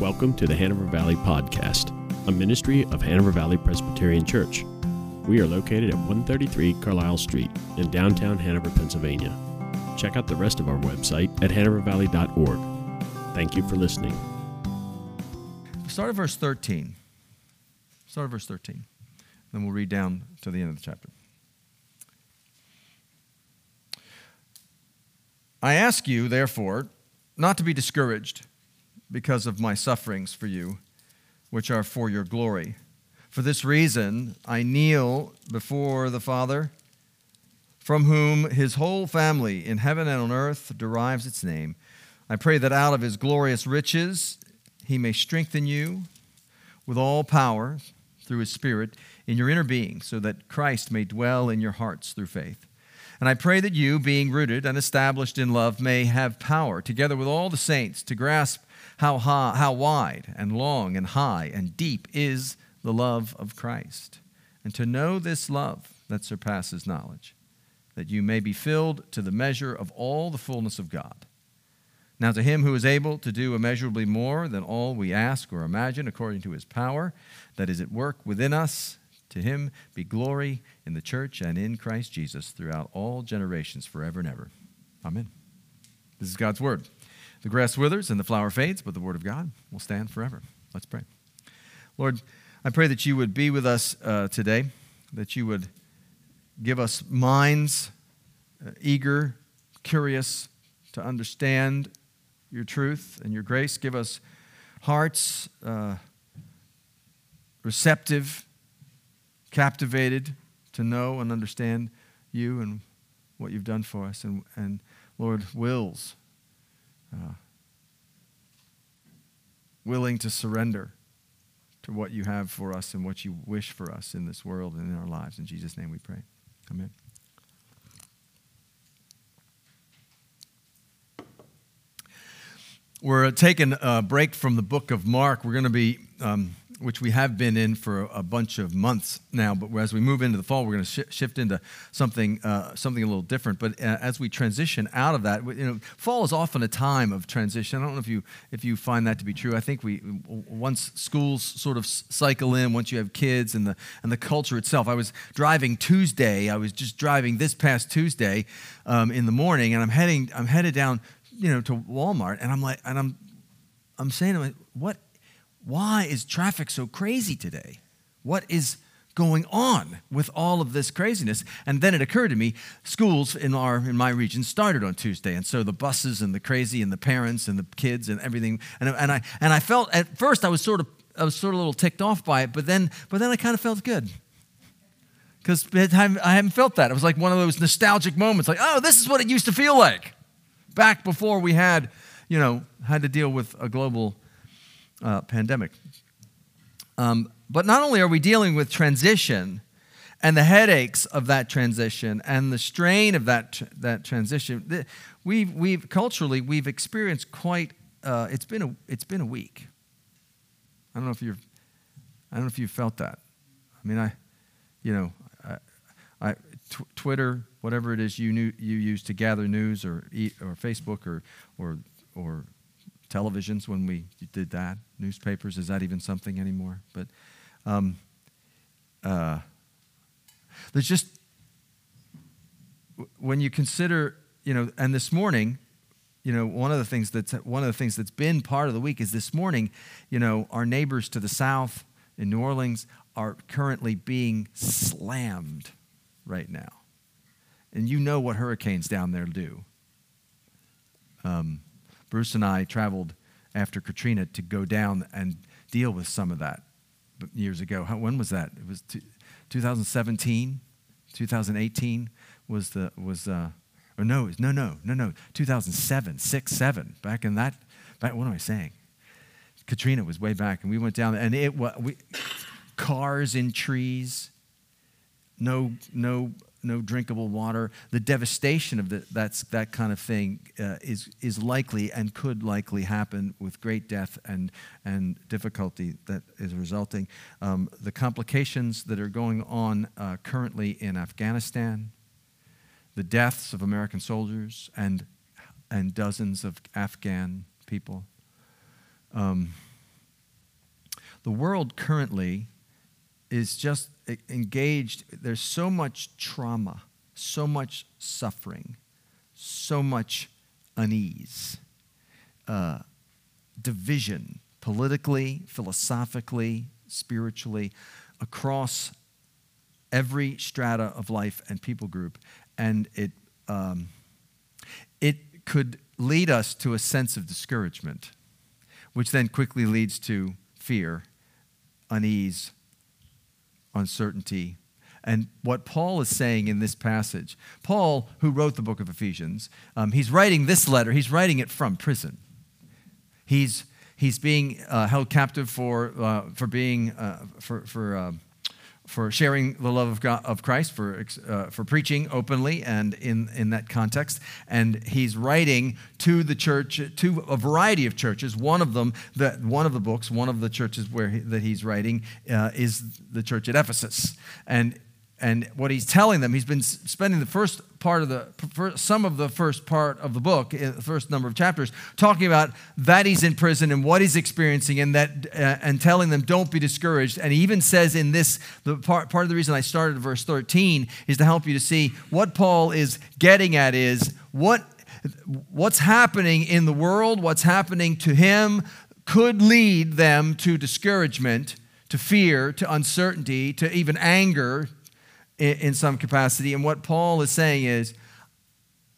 Welcome to the Hanover Valley Podcast, a ministry of Hanover Valley Presbyterian Church. We are located at 133 Carlisle Street in downtown Hanover, Pennsylvania. Check out the rest of our website at hanovervalley.org. Thank you for listening. Start at verse 13. Start at verse 13. Then we'll read down to the end of the chapter. I ask you, therefore, not to be discouraged because of my sufferings for you, which are for your glory. For this reason, I kneel before the Father, from whom his whole family in heaven and on earth derives its name. I pray that out of his glorious riches he may strengthen you with all power through his Spirit in your inner being, so that Christ may dwell in your hearts through faith. And I pray that you, being rooted and established in love, may have power, together with all the saints, to grasp how, high, how wide and long and high and deep is the love of Christ, and to know this love that surpasses knowledge, that you may be filled to the measure of all the fullness of God. Now, to him who is able to do immeasurably more than all we ask or imagine, according to his power that is at work within us, to him be glory in the church and in Christ Jesus throughout all generations, forever and ever. Amen. This is God's word. The grass withers and the flower fades, but the word of God will stand forever. Let's pray. Lord, I pray that you would be with us uh, today, that you would give us minds uh, eager, curious to understand your truth and your grace. Give us hearts uh, receptive captivated to know and understand you and what you've done for us. And, and Lord, wills, uh, willing to surrender to what you have for us and what you wish for us in this world and in our lives. In Jesus' name we pray. Amen. We're taking a break from the book of Mark. We're going to be um, which we have been in for a bunch of months now. But as we move into the fall, we're going to sh- shift into something uh, something a little different. But uh, as we transition out of that, you know, fall is often a time of transition. I don't know if you if you find that to be true. I think we once schools sort of cycle in, once you have kids and the and the culture itself. I was driving Tuesday. I was just driving this past Tuesday um, in the morning, and I'm heading I'm headed down you know to Walmart, and I'm like and I'm I'm saying to myself, what why is traffic so crazy today? What is going on with all of this craziness? And then it occurred to me, schools in our in my region started on Tuesday, and so the buses and the crazy and the parents and the kids and everything. And, and I and I felt at first I was sort of I was sort of a little ticked off by it, but then but then I kind of felt good because I haven't felt that. It was like one of those nostalgic moments, like oh, this is what it used to feel like back before we had you know had to deal with a global uh, pandemic. Um, but not only are we dealing with transition and the headaches of that transition and the strain of that, that transition, we've, we've culturally we've experienced quite. Uh, it's been a it's been a week. I don't know if you've I don't know if you felt that. I mean, I, you know, I, I t- Twitter, whatever it is you knew, you use to gather news, or eat or Facebook, or or or televisions when we did that. Newspapers, is that even something anymore? But um, uh, there's just, when you consider, you know, and this morning, you know, one of the things that's one of the things that's been part of the week is this morning, you know, our neighbors to the south in New Orleans are currently being slammed right now. And you know what hurricanes down there do. Um, Bruce and I traveled after Katrina to go down and deal with some of that years ago. How, when was that? It was 2017, 2018 was the was uh, or no no no no no 2007 six seven back in that back what am I saying? Katrina was way back, and we went down and it was we, cars in trees, no no no drinkable water. The devastation of the, that's, that kind of thing uh, is, is likely and could likely happen with great death and, and difficulty that is resulting. Um, the complications that are going on uh, currently in Afghanistan, the deaths of American soldiers and, and dozens of Afghan people. Um, the world currently is just engaged. There's so much trauma, so much suffering, so much unease, uh, division, politically, philosophically, spiritually, across every strata of life and people group. And it, um, it could lead us to a sense of discouragement, which then quickly leads to fear, unease, uncertainty. And what Paul is saying in this passage, Paul, who wrote the book of Ephesians, um, he's writing this letter, he's writing it from prison. He's, he's being uh, held captive for, uh, for being, uh, for, for uh, for sharing the love of, God, of Christ, for, uh, for preaching openly and in, in that context. And he's writing to the church, to a variety of churches. One of them, the, one of the books, one of the churches where he, that he's writing uh, is the church at Ephesus. And and what he's telling them, he's been spending the first part of the, some of the first part of the book, the first number of chapters, talking about that he's in prison and what he's experiencing, and that, uh, and telling them don't be discouraged. And he even says in this, the part, part of the reason I started verse 13 is to help you to see what Paul is getting at is what, what's happening in the world, what's happening to him, could lead them to discouragement, to fear, to uncertainty, to even anger, in, in some capacity. And what Paul is saying is,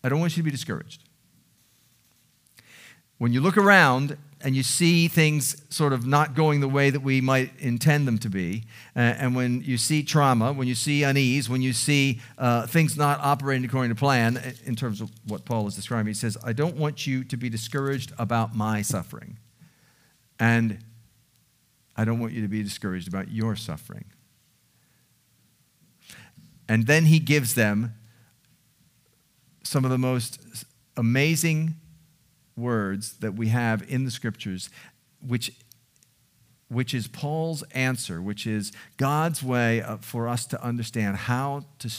I don't want you to be discouraged. When you look around and you see things sort of not going the way that we might intend them to be, uh, and when you see trauma, when you see unease, when you see uh, things not operating according to plan, in terms of what Paul is describing, he says, I don't want you to be discouraged about my suffering. And I don't want you to be discouraged about your suffering. And then he gives them some of the most amazing words that we have in the scriptures, which, which is Paul's answer, which is God's way for us to understand how to,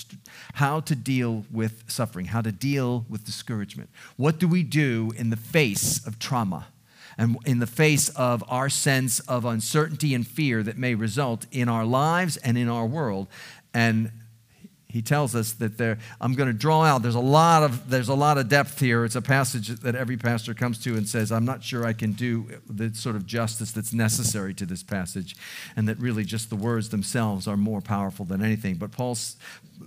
how to deal with suffering, how to deal with discouragement. What do we do in the face of trauma? and in the face of our sense of uncertainty and fear that may result in our lives and in our world. And he tells us that there i'm going to draw out there's a lot of there's a lot of depth here. It's a passage that every pastor comes to and says i'm not sure i can do the sort of justice that's necessary to this passage and that really just the words themselves are more powerful than anything. But paul's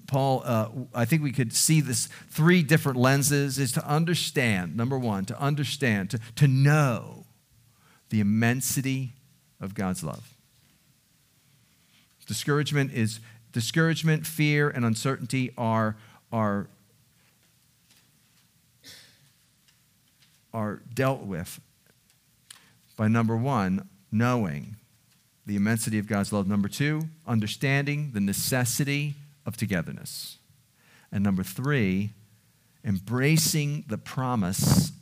paul uh, i think we could see this three different lenses is to understand number one to understand to, to know the immensity of god's love. Discouragement is discouragement, fear, and uncertainty are, are, are dealt with by number one, knowing the immensity of God's love. Number two, understanding the necessity of togetherness. And number three, embracing the promise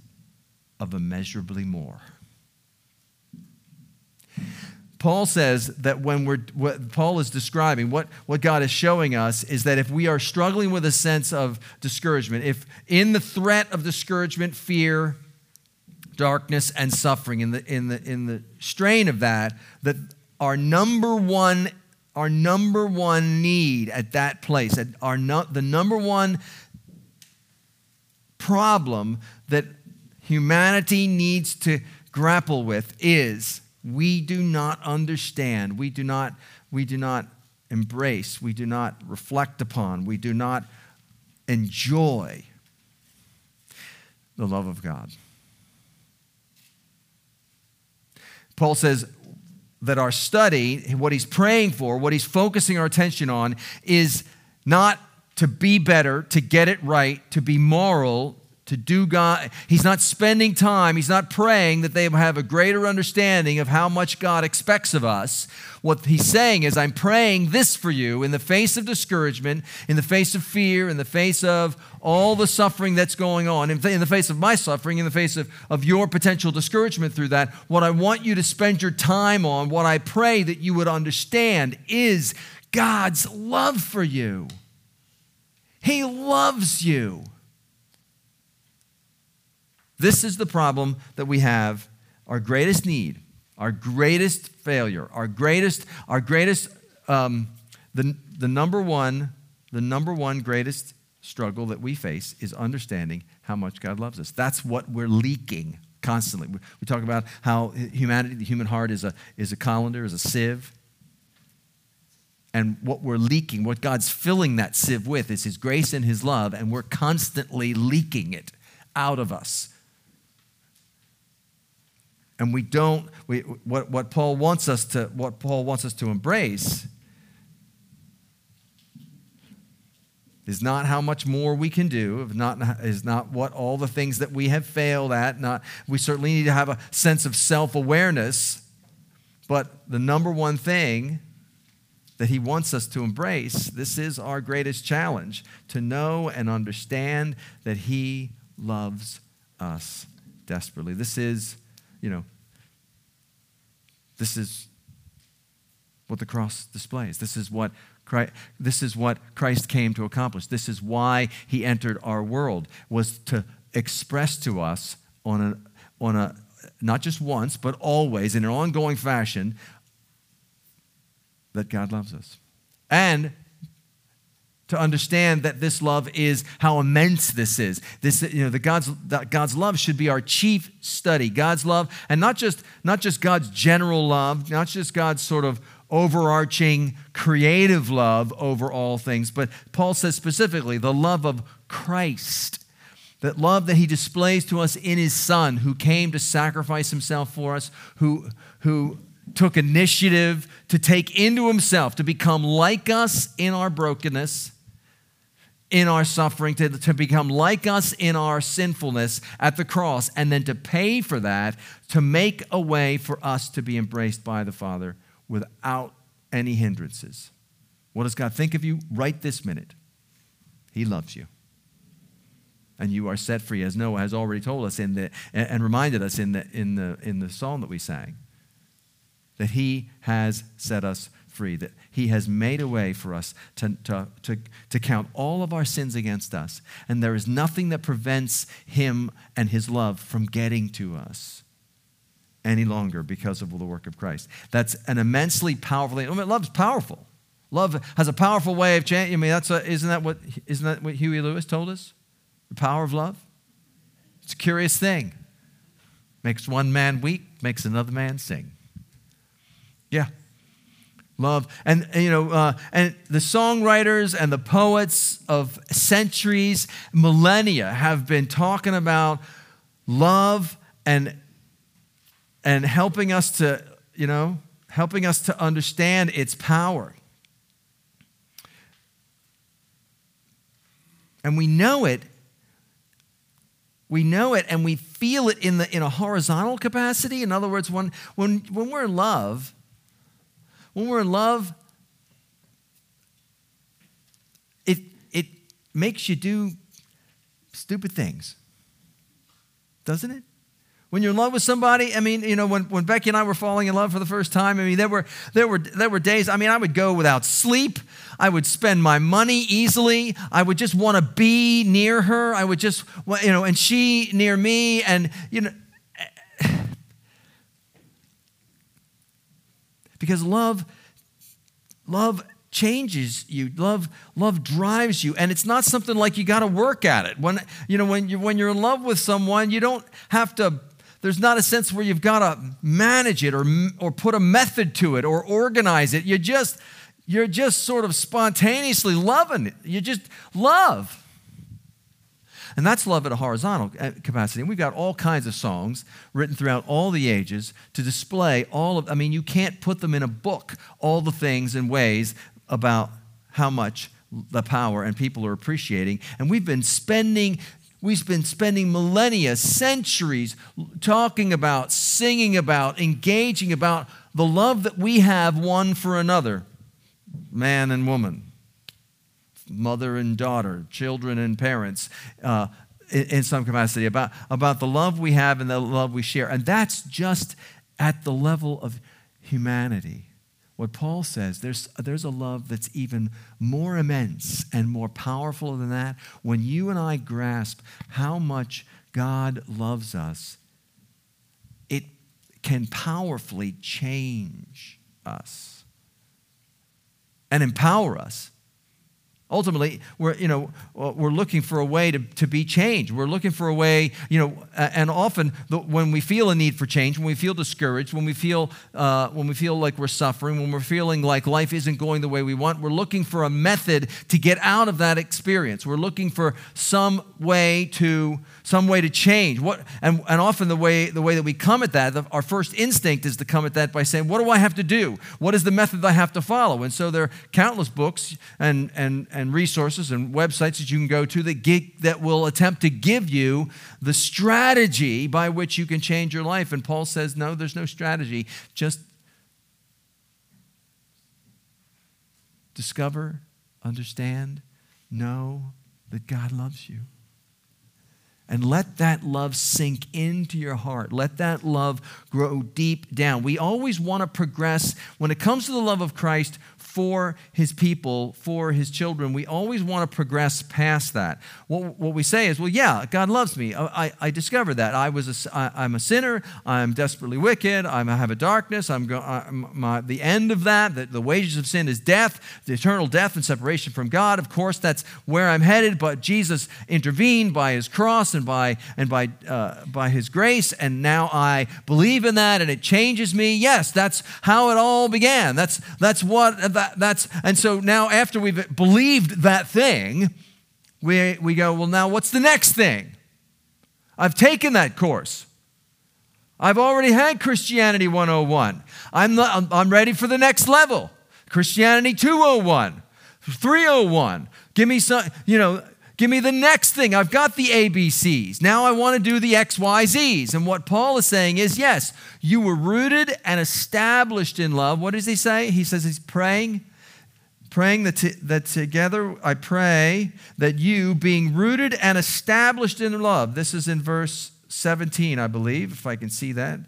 of immeasurably more. Paul says that when we're, what Paul is describing, what, what God is showing us is that if we are struggling with a sense of discouragement, if in the threat of discouragement, fear, darkness, and suffering, in the, in the, in the strain of that, that our number one, our number one need at that place, at our no, the number one problem that humanity needs to grapple with is we do not understand, we do not, we do not embrace, we do not reflect upon, we do not enjoy the love of God. Paul says that our study, what he's praying for, what he's focusing our attention on, is not to be better, to get it right, to be moral, to do God. He's not spending time, he's not praying that they have a greater understanding of how much God expects of us. What he's saying is, I'm praying this for you in the face of discouragement, in the face of fear, in the face of all the suffering that's going on, in the face of my suffering, in the face of, of your potential discouragement through that. What I want you to spend your time on, what I pray that you would understand, is God's love for you. He loves you. This is the problem that we have. Our greatest need, our greatest failure, our greatest, our greatest, um, the, the number one, the number one greatest struggle that we face is understanding how much God loves us. That's what we're leaking constantly. We talk about how humanity, the human heart, is a, is a colander, is a sieve. And what we're leaking, what God's filling that sieve with, is His grace and His love, and we're constantly leaking it out of us. And we don't, we, what, what Paul wants us to, what Paul wants us to embrace is not how much more we can do, not, is not what all the things that we have failed at. Not, we certainly need to have a sense of self awareness. But the number one thing that he wants us to embrace, this is our greatest challenge to know and understand that he loves us desperately. This is, you know, this is what the cross displays. This is what Christ, this is what Christ came to accomplish. This is why he entered our world, was to express to us on a, on a not just once, but always, in an ongoing fashion, that God loves us. And to understand that this love is how immense this is. This, you know, the God's, God's love should be our chief study. God's love, and not just, not just God's general love, not just God's sort of overarching creative love over all things, but Paul says specifically the love of Christ. That love that he displays to us in his Son, who came to sacrifice himself for us, who, who took initiative to take into himself, to become like us in our brokenness, in our suffering, to, to become like us in our sinfulness at the cross, and then to pay for that, to make a way for us to be embraced by the Father without any hindrances. What does God think of you right this minute? He loves you. And you are set free, as Noah has already told us in the, and reminded us in the, in, the, in the psalm that we sang, that He has set us free, that He has made a way for us to, to, to, to count all of our sins against us. And there is nothing that prevents Him and His love from getting to us any longer because of the work of Christ. That's an immensely powerful thing. I mean, love's powerful. Love has a powerful way of changing. I mean, that's a, isn't that what isn't that what Huey Lewis told us? The power of love. It's a curious thing. Makes one man weep, makes another man sing. Yeah, love, and, you know, uh, and the songwriters and the poets of centuries, millennia, have been talking about love and and helping us to, you know, helping us to understand its power. And we know it. We know it and we feel it in, the, in a horizontal capacity. In other words, when, when, when we're in love, when we're in love, it, it makes you do stupid things, doesn't it? When you're in love with somebody, I mean, you know, when, when Becky and I were falling in love for the first time, I mean, there were, there, were, there were days, I mean, I would go without sleep. I would spend my money easily. I would just want to be near her. I would just, you know, and she near me. And, you know, because love, love changes you love love drives you and it's not something like you got to work at it when you know when you when you're in love with someone you don't have to there's not a sense where you've got to manage it or, or put a method to it or organize it. You just, you're just sort of spontaneously loving it. You just love. And that's love at a horizontal uh, capacity. And we've got all kinds of songs written throughout all the ages to display all of, I mean, you can't put them in a book, all the things and ways about how much the power and people are appreciating. And we've been spending We've been spending millennia, centuries talking about, singing about, engaging about the love that we have one for another man and woman, mother and daughter, children and parents, uh, in, in some capacity, about, about the love we have and the love we share. And that's just at the level of humanity what Paul says, there's, there's a love that's even more immense and more powerful than that. When you and I grasp how much God loves us, it, can powerfully change us and empower us. Ultimately, we're, you know, we're looking for a way to, to be changed. We're looking for a way, you know, and often the, when we feel a need for change, when we feel discouraged, when we feel, uh, when we feel like we're suffering, when we're feeling like life isn't going the way we want, we're looking for a method to get out of that experience. We're looking for some way to, some way to change. What, and, and often the way, the way that we come at that, the, our first instinct is to come at that by saying, what do I have to do? What is the method I have to follow? And so there are countless books and, and, and resources and websites that you can go to that, get, that will attempt to give you the strategy by which you can change your life. And Paul says, no, there's no strategy. Just discover, understand, know that God loves you. And let that love sink into your heart. Let that love grow deep down. We always want to progress. When it comes to the love of Christ, for his people, for his children, we always want to progress past that. What, what we say is, well, yeah, God loves me. Uh, I, I, I discovered that. I was a, I, I'm a sinner. I'm desperately wicked. I'm, I have a darkness. I'm, go, I'm my, the end of that, the, the wages of sin is death, the eternal death and separation from God. Of course, that's where I'm headed, but Jesus intervened by his cross and by, and by, uh, by his grace, and now I believe in that and it changes me. Yes, that's how it all began. That's, that's what that, that, that's, and so now after we've believed that thing, we, we go, well, now what's the next thing? I've taken that course. I've already had Christianity 101. I'm, I'm ready for the next level. Christianity 201, 301. Give me some, you know, Give me the next thing. I've got the ABCs. Now I want to do the XYZs. And what Paul is saying is yes, you were rooted and established in love. What does he say? He says he's praying. Praying that, to, that together I pray that you, being rooted and established in love, this is in verse 17, I believe, if I can see that.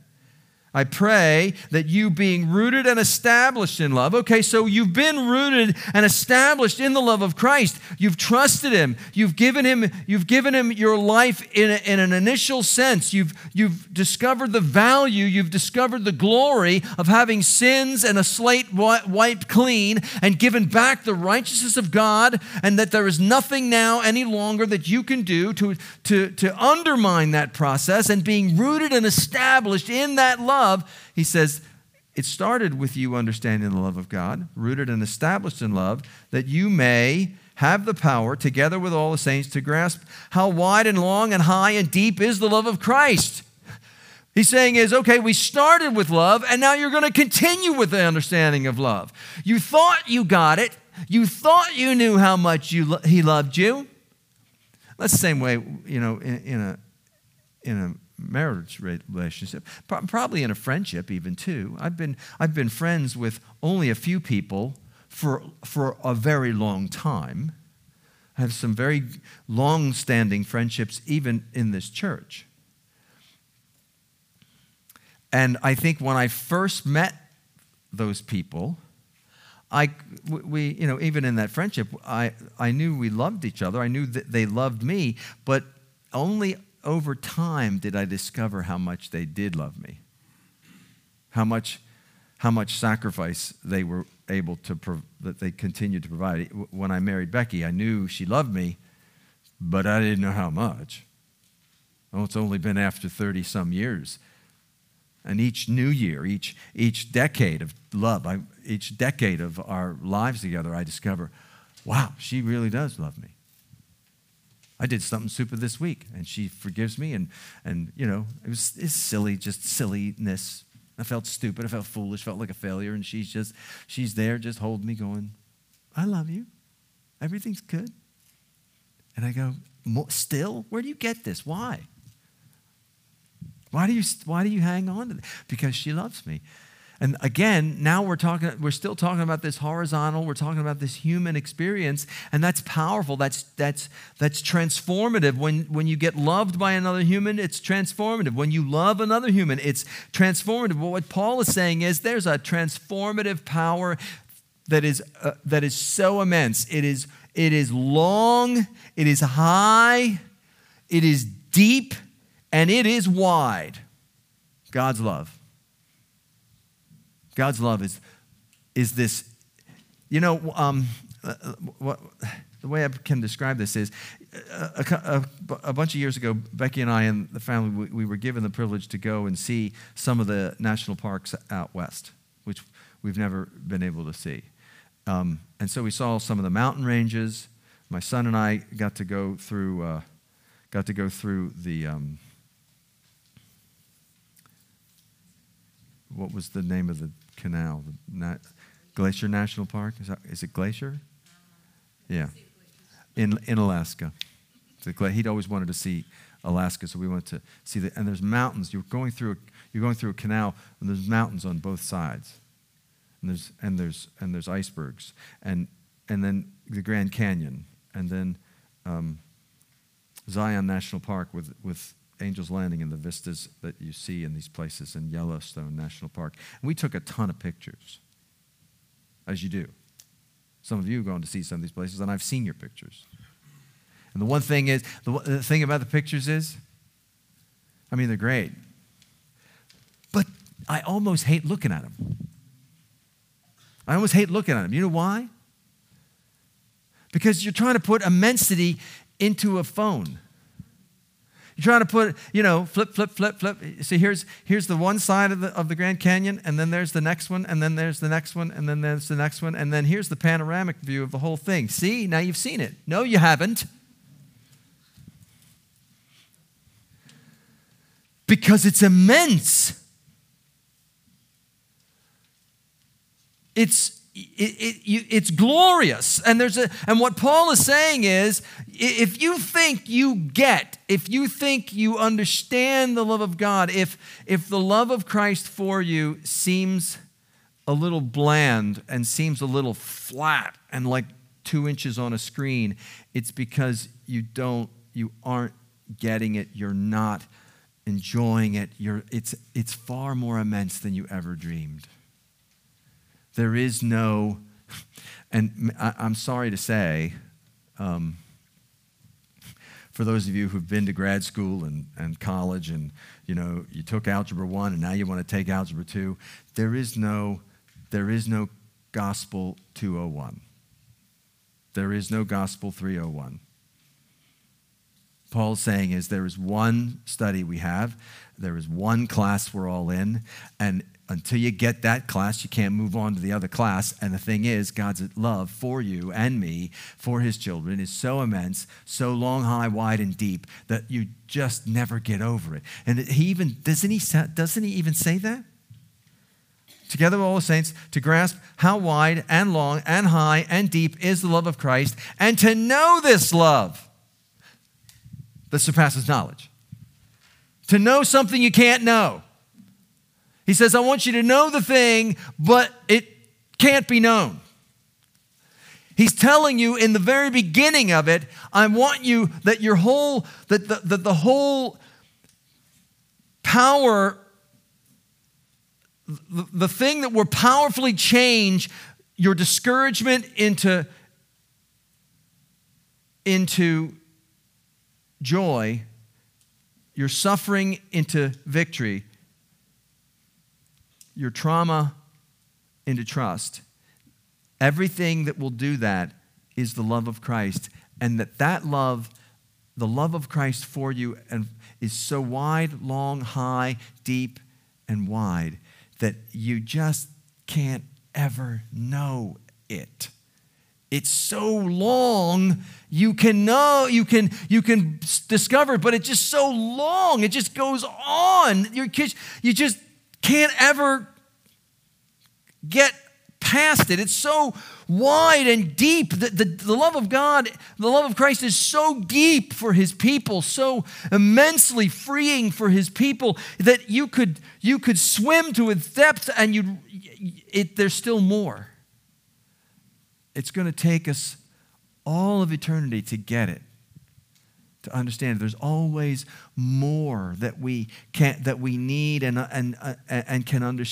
I pray that you being rooted and established in love. Okay, so you've been rooted and established in the love of Christ. You've trusted him. You've given him, you've given him your life in, a, in an initial sense. You've, you've discovered the value, you've discovered the glory of having sins and a slate wiped clean and given back the righteousness of God, and that there is nothing now any longer that you can do to, to, to undermine that process and being rooted and established in that love love, he says, it started with you understanding the love of God, rooted and established in love, that you may have the power, together with all the saints, to grasp how wide and long and high and deep is the love of Christ. He's saying is, okay, we started with love, and now you're going to continue with the understanding of love. You thought you got it. You thought you knew how much you lo- he loved you. That's the same way, you know, in, in a in a marriage relationship, probably in a friendship even too. I've been, I've been friends with only a few people for, for a very long time. I have some very long standing friendships even in this church. And I think when I first met those people, I, we, you know, even in that friendship, I, I knew we loved each other. I knew that they loved me, but only over time did I discover how much they did love me, how much, how much sacrifice they were able to pro- that they continued to provide. When I married Becky, I knew she loved me, but I didn't know how much. Oh, it's only been after 30 some years. And each new year, each, each decade of love, I, each decade of our lives together, I discover, wow, she really does love me. I did something stupid this week, and she forgives me. And, and you know, it was it's silly, just silliness. I felt stupid. I felt foolish. Felt like a failure. And she's just, she's there, just holding me, going, "I love you. Everything's good." And I go, "Still? Where do you get this? Why? Why do you, why do you hang on to it? Because she loves me." And again, now we're talking, we're still talking about this horizontal, we're talking about this human experience, and that's powerful. That's that's that's transformative. When when you get loved by another human, it's transformative. When you love another human, it's transformative. But what Paul is saying is there's a transformative power that is uh, that is so immense. It is it is long, it is high, it is deep, and it is wide. God's love. God's love is, is this, you know, um, uh, uh, what, the way I can describe this is a, a, a, bunch of years ago, Becky and I and the family, we, we, were given the privilege to go and see some of the national parks out west, which we've never been able to see. Um, and so we saw some of the mountain ranges. My son and I got to go through, uh, got to go through the, um, what was the name of the canal? The Na- Glacier National Park? Is, that, is it Glacier? Yeah in, in Alaska. He'd always wanted to see Alaska, so we went to see the and there's mountains. You're going through a, you're going through a canal, and there's mountains on both sides, and there's and there's and there's icebergs, and and then the Grand Canyon, and then um, Zion National Park with with Angel's Landing and the vistas that you see in these places, in Yellowstone National Park. And we took a ton of pictures, as you do. Some of you are going to see some of these places, and I've seen your pictures. And the one thing is, the, the thing about the pictures is, I mean, they're great. But I almost hate looking at them. I almost hate looking at them. You know why? Because you're trying to put immensity into a phone. You're trying to put, you know, flip, flip, flip, flip. See, here's, here's the one side of the, of the Grand Canyon, and then there's the next one, and then there's the next one, and then there's the next one, and then here's the panoramic view of the whole thing. See, now you've seen it. No, you haven't. Because it's immense. It's it, it, it's glorious. And, there's a, and what Paul is saying is if you think you get, if you think you understand the love of God, if, if the love of Christ for you seems a little bland and seems a little flat and like two inches on a screen, it's because you don't, you aren't getting it, you're not enjoying it, you're, it's, it's far more immense than you ever dreamed. There is no, and I, am sorry to say, um, for those of you who've been to grad school and, and college and you know you took algebra 1 and now you want to take algebra 2 there is no there is no gospel 201 there is no gospel 301 paul's saying is there is one study we have there is one class we're all in and until you get that class, you can't move on to the other class. And the thing is, God's love for you and me, for his children, is so immense, so long, high, wide, and deep that you just never get over it. And he even, doesn't he, doesn't he even say that? Together with all the saints, to grasp how wide and long and high and deep is the love of Christ, and to know this love that surpasses knowledge. To know something you can't know he says, I want you to know the thing, but it can't be known. He's telling you in the very beginning of it, I want you that your whole, that the, that the whole power, the, the thing that will powerfully change your discouragement into, into joy, your suffering into victory, your trauma into trust. Everything that will do that is the love of Christ, and that that love, the love of Christ for you, and is so wide, long, high, deep, and wide that you just can't ever know it. It's so long you can know you can you can discover but it's just so long it just goes on you you just can't ever get past it. It's so wide and deep. The, the, the, love of God, the love of Christ is so deep for his people, so immensely freeing for his people that you could, you could swim to its depths and you it, there's still more. It's going to take us all of eternity to get it to understand there's always more that we can that we need and and uh, and can under,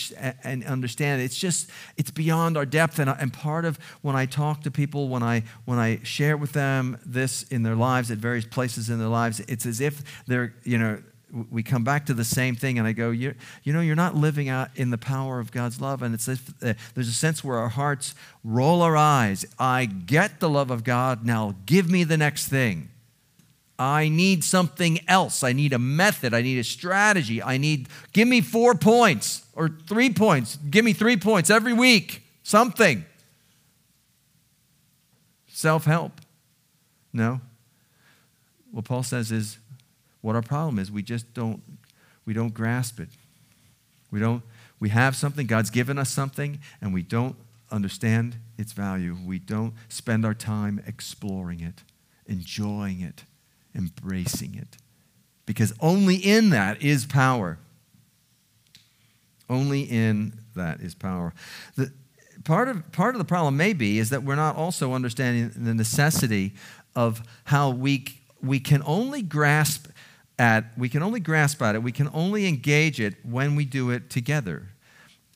and understand. It's just it's beyond our depth. And, and part of when I talk to people when I when I share with them this in their lives at various places in their lives it's as if they're you know we come back to the same thing, and I go, you, you know, you're not living out in the power of God's love. And it's if, uh, there's a sense where our hearts roll our eyes. I get the love of God. Now give me the next thing. I need something else. I need a method. I need a strategy. I need, give me four points or three points. Give me three points every week. Something. Self help. No. What Paul says is what our problem is we just don't we don't grasp it. We don't we have something, God's given us something, and we don't understand its value. We don't spend our time exploring it, enjoying it, embracing it. Because only in that is power. Only in that is power. The, part, of, part of the problem may be is that we're not also understanding the necessity of how we, we can only grasp at we can only grasp at it we can only engage it when we do it together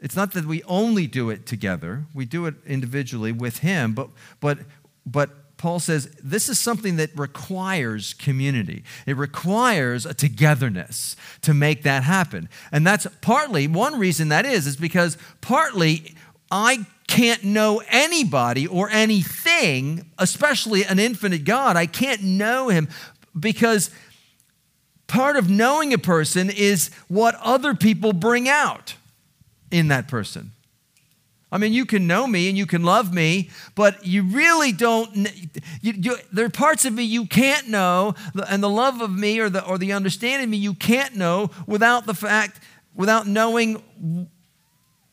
it's not that we only do it together we do it individually with him but but but Paul says this is something that requires community. It requires a togetherness to make that happen. And that's partly, one reason that is, is because partly I can't know anybody or anything, especially an infinite God. I can't know him because part of knowing a person is what other people bring out in that person. I mean, you can know me and you can love me, but you really don't. You, you, there are parts of me you can't know, and the love of me or the, or the understanding of me you can't know without the fact, without knowing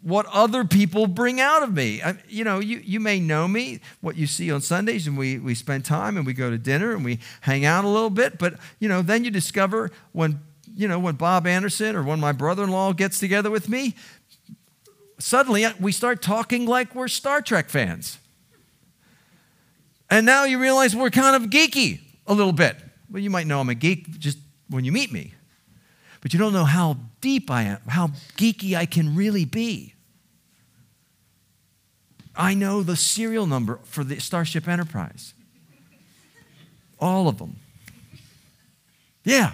what other people bring out of me. I, you know, you, you may know me, what you see on Sundays, and we, we spend time and we go to dinner and we hang out a little bit, but, you know, then you discover when, you know, when Bob Anderson or when my brother in law gets together with me, suddenly uh, we start talking like we're Star Trek fans. And now you realize we're kind of geeky a little bit. Well, you might know I'm a geek just when you meet me. But you don't know how deep I am, how geeky I can really be. I know the serial number for the Starship Enterprise. All of them. Yeah.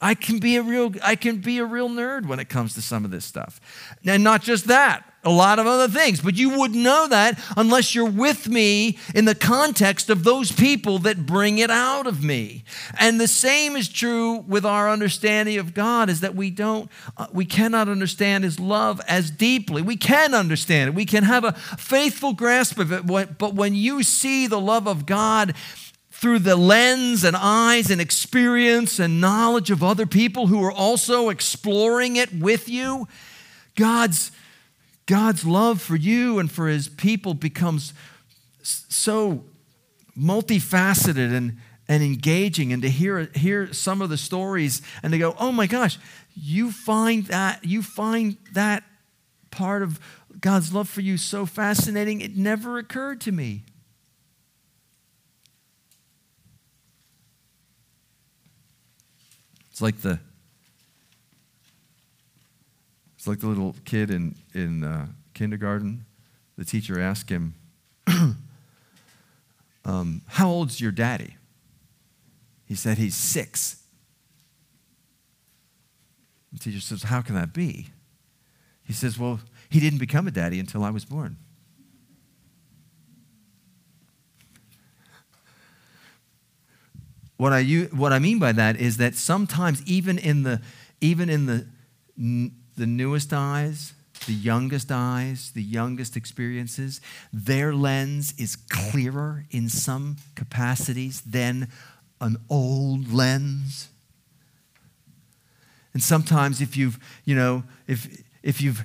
I can be a real I can be a real nerd when it comes to some of this stuff. And not just that, a lot of other things, but you wouldn't know that unless you're with me in the context of those people that bring it out of me. And the same is true with our understanding of God is that we don't uh, we cannot understand his love as deeply. We can understand it. We can have a faithful grasp of it, but when you see the love of God through the lens and eyes and experience and knowledge of other people who are also exploring it with you, God's, God's love for you and for his people becomes so multifaceted and, and engaging. And to hear, hear some of the stories and to go, oh my gosh, you find that, you find that part of God's love for you so fascinating, it never occurred to me. It's like the it's like the little kid in in uh, kindergarten. The teacher asked him, um, "How old's your daddy?" He said, "He's six. The teacher says, "How can that be?" He says, "Well, he didn't become a daddy until I was born." What I, what I mean by that is that sometimes, even in the, even in the, the newest eyes, the youngest eyes, the youngest experiences, their lens is clearer in some capacities than an old lens. And sometimes if you've, you know, if if you've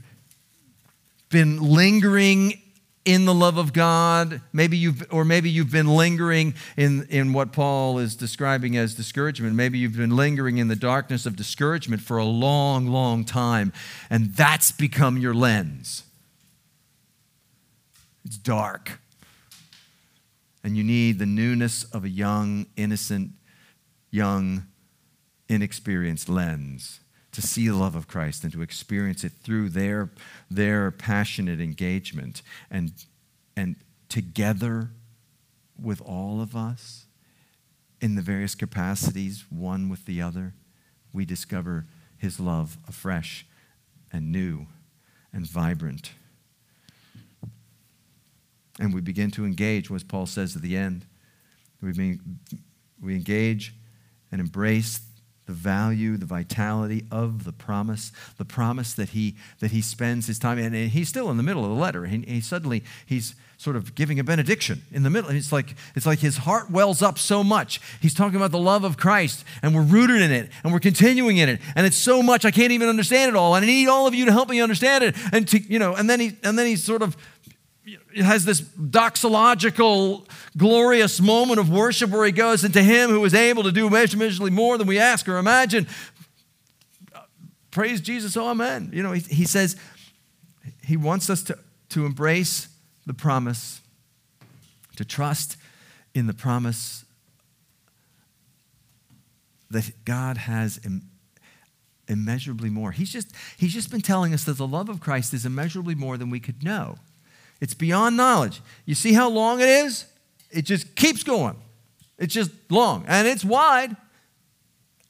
been lingering in the love of God. Maybe you've, or maybe you've been lingering in, in what Paul is describing as discouragement. Maybe you've been lingering in the darkness of discouragement for a long, long time, and that's become your lens. It's dark. And you need the newness of a young, innocent, young, inexperienced lens to see the love of Christ and to experience it through their, their passionate engagement. And, and together with all of us in the various capacities, one with the other, we discover his love afresh and new and vibrant. And we begin to engage, what Paul says at the end. We, we engage and embrace the value, the vitality of the promise, the promise that he, that he spends his time in. And he's still in the middle of the letter. He, he suddenly, he's sort of giving a benediction in the middle. It's like, it's like his heart wells up so much. He's talking about the love of Christ, and we're rooted in it, and we're continuing in it. And it's so much, I can't even understand it all. And I need all of you to help me understand it. And, to, you know, and, then, he, and then he's sort of it has this doxological, glorious moment of worship where he goes, into him who is able to do immeasurably more than we ask or imagine. Praise Jesus, oh, amen. You know, he, he says he wants us to, to embrace the promise, to trust in the promise that God has Im- immeasurably more. He's just, he's just been telling us that the love of Christ is immeasurably more than we could know. It's beyond knowledge. You see how long it is? It just keeps going. It's just long and it's wide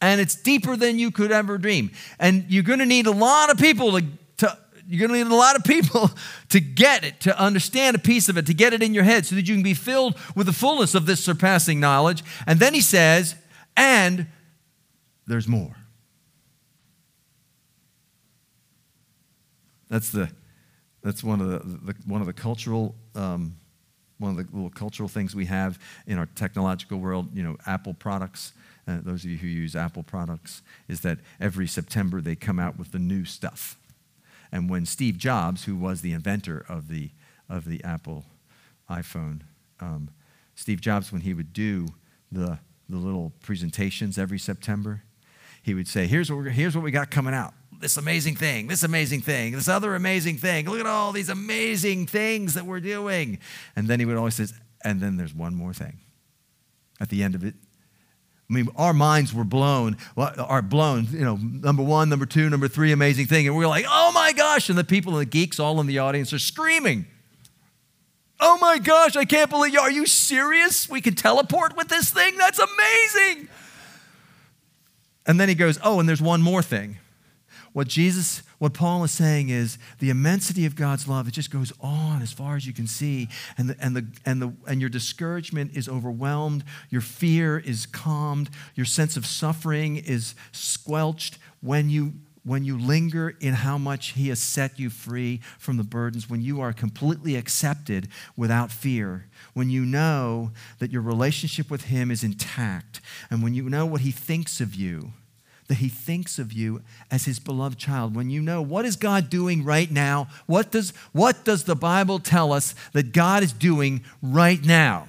and it's deeper than you could ever dream. And you're going to need a lot of people to, to you're going to need a lot of people to get it, to understand a piece of it, to get it in your head so that you can be filled with the fullness of this surpassing knowledge. And then he says, and there's more. That's the that's one of the, the one of the cultural um, one of the little cultural things we have in our technological world. You know, Apple products. Uh, those of you who use Apple products, is that every September they come out with the new stuff. And when Steve Jobs, who was the inventor of the of the Apple iPhone, um, Steve Jobs, when he would do the the little presentations every September, he would say, "Here's what here's what we got coming out." This amazing thing, this amazing thing, this other amazing thing. Look at all these amazing things that we're doing. And then he would always say, and then there's one more thing. At the end of it, I mean, our minds were blown, are blown, you know, number one, number two, number three, amazing thing. And we we're like, oh my gosh. And the people and the geeks all in the audience are screaming. Oh my gosh, I can't believe you. Are you serious? We can teleport with this thing? That's amazing. And then he goes, oh, and there's one more thing. What Jesus, what Paul is saying is the immensity of God's love, it just goes on as far as you can see. And, the, and, the, and, the, and your discouragement is overwhelmed, your fear is calmed, your sense of suffering is squelched when you when you linger in how much He has set you free from the burdens, when you are completely accepted without fear, when you know that your relationship with Him is intact, and when you know what He thinks of you, that he thinks of you as his beloved child. When you know what is God doing right now? What does, what does the Bible tell us that God is doing right now?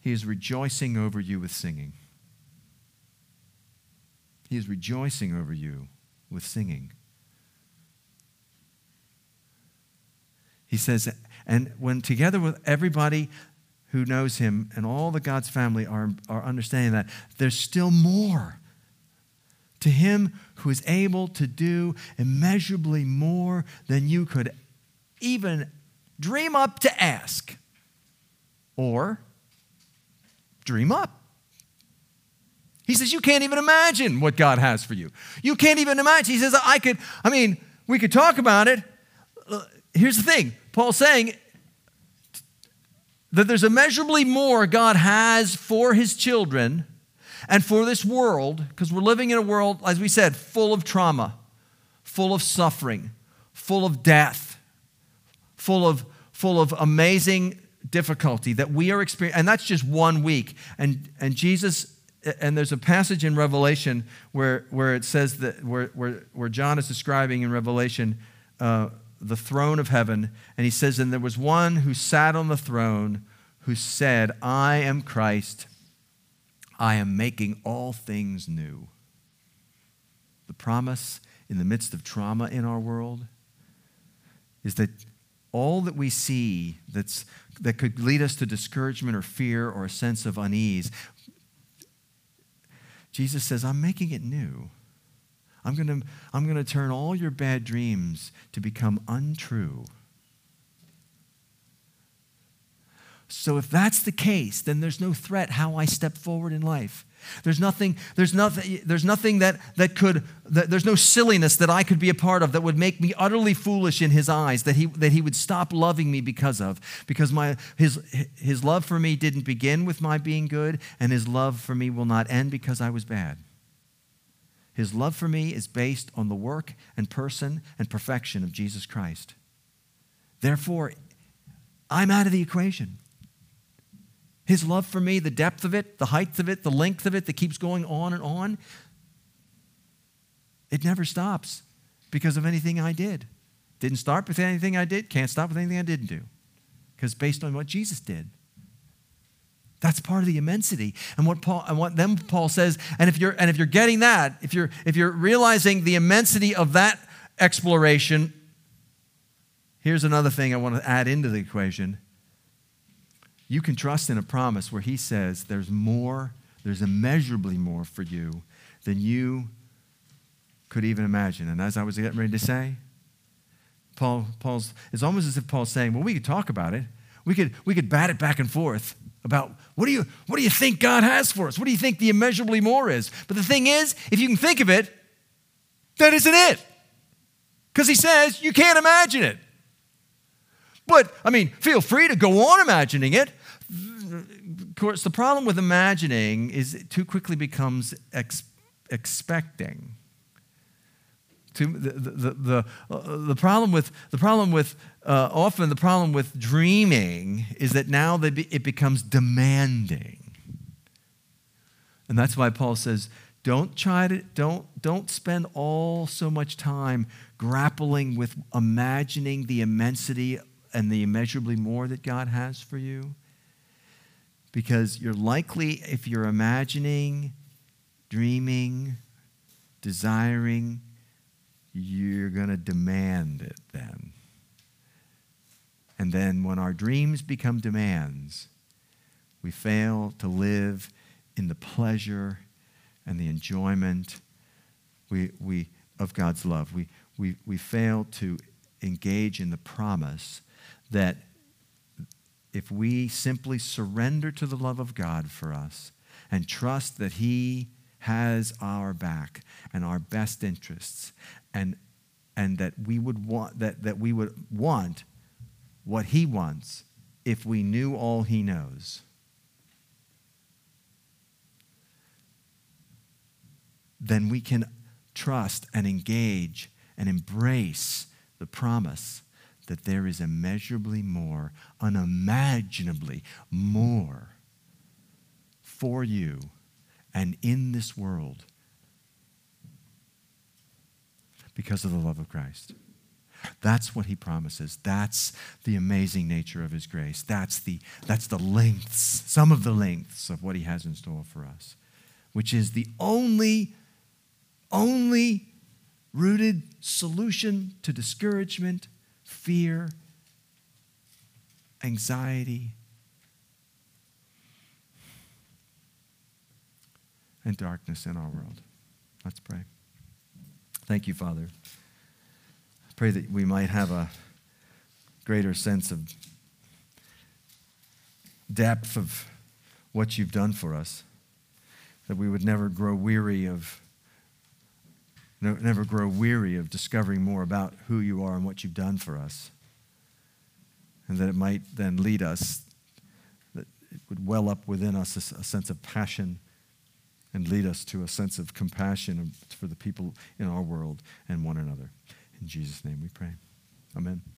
He is rejoicing over you with singing. He is rejoicing over you with singing. He says, and when together with everybody who knows him and all the God's family are, are understanding that there's still more. To him who is able to do immeasurably more than you could even dream up to ask or dream up. He says, You can't even imagine what God has for you. You can't even imagine. He says, I could, I mean, we could talk about it. Here's the thing Paul's saying, that there's immeasurably more God has for his children and for this world, because we're living in a world, as we said, full of trauma, full of suffering, full of death, full of, full of amazing difficulty that we are experiencing. And that's just one week. And, and Jesus, and there's a passage in Revelation where, where it says that, where, where, where John is describing in Revelation, uh, the throne of heaven. And he says, And there was one who sat on the throne who said, I am Christ. I am making all things new. The promise in the midst of trauma in our world is that all that we see that's, that could lead us to discouragement or fear or a sense of unease, Jesus says, I'm making it new. I'm going to I'm going to turn all your bad dreams to become untrue. So if that's the case, then there's no threat how I step forward in life. There's nothing, there's nothing, there's nothing that, that could, that, there's no silliness that I could be a part of that would make me utterly foolish in his eyes, that he, that he would stop loving me because of. Because my, his, his love for me didn't begin with my being good, and his love for me will not end because I was bad. His love for me is based on the work and person and perfection of Jesus Christ. Therefore, I'm out of the equation. His love for me, the depth of it, the height of it, the length of it that keeps going on and on, it never stops because of anything I did. Didn't start with anything I did, can't stop with anything I didn't do because based on what Jesus did. That's part of the immensity. And what Paul and what then Paul says, and if you're and if you're getting that, if you're if you're realizing the immensity of that exploration, here's another thing I want to add into the equation you can trust in a promise where he says there's more, there's immeasurably more for you than you could even imagine. And as I was getting ready to say, Paul, Paul's, it's almost as if Paul's saying, well, we could talk about it. We could, we could bat it back and forth about what do, you, what do you think God has for us? What do you think the immeasurably more is? But the thing is, if you can think of it, that isn't it. Because he says you can't imagine it. But, I mean, feel free to go on imagining it. Of course, the problem with imagining is it too quickly becomes ex- expecting. To, the, the, the, uh, the problem with, the problem with uh, often the problem with dreaming is that now be, it becomes demanding. And that's why Paul says, don't try to, don't, don't spend all so much time grappling with imagining the immensity and the immeasurably more that God has for you? Because you're likely, if you're imagining, dreaming, desiring, you're going to demand it then. And then when our dreams become demands, we fail to live in the pleasure and the enjoyment we, we, of God's love. We, we, we fail to engage in the promise that if we simply surrender to the love of God for us and trust that He has our back and our best interests, and, and that we would want that, that we would want what He wants if we knew all He knows. Then we can trust and engage and embrace the promise that there is immeasurably more, unimaginably more for you and in this world because of the love of Christ. That's what he promises. That's the amazing nature of his grace. That's the, that's the lengths, some of the lengths of what he has in store for us, which is the only, only rooted solution to discouragement fear, anxiety, and darkness in our world. Let's pray. Thank you, Father. I pray that we might have a greater sense of depth of what you've done for us, that we would never grow weary of never grow weary of discovering more about who you are and what you've done for us. And that it might then lead us, that it would well up within us a, a sense of passion and lead us to a sense of compassion for the people in our world and one another. In Jesus' name we pray. Amen.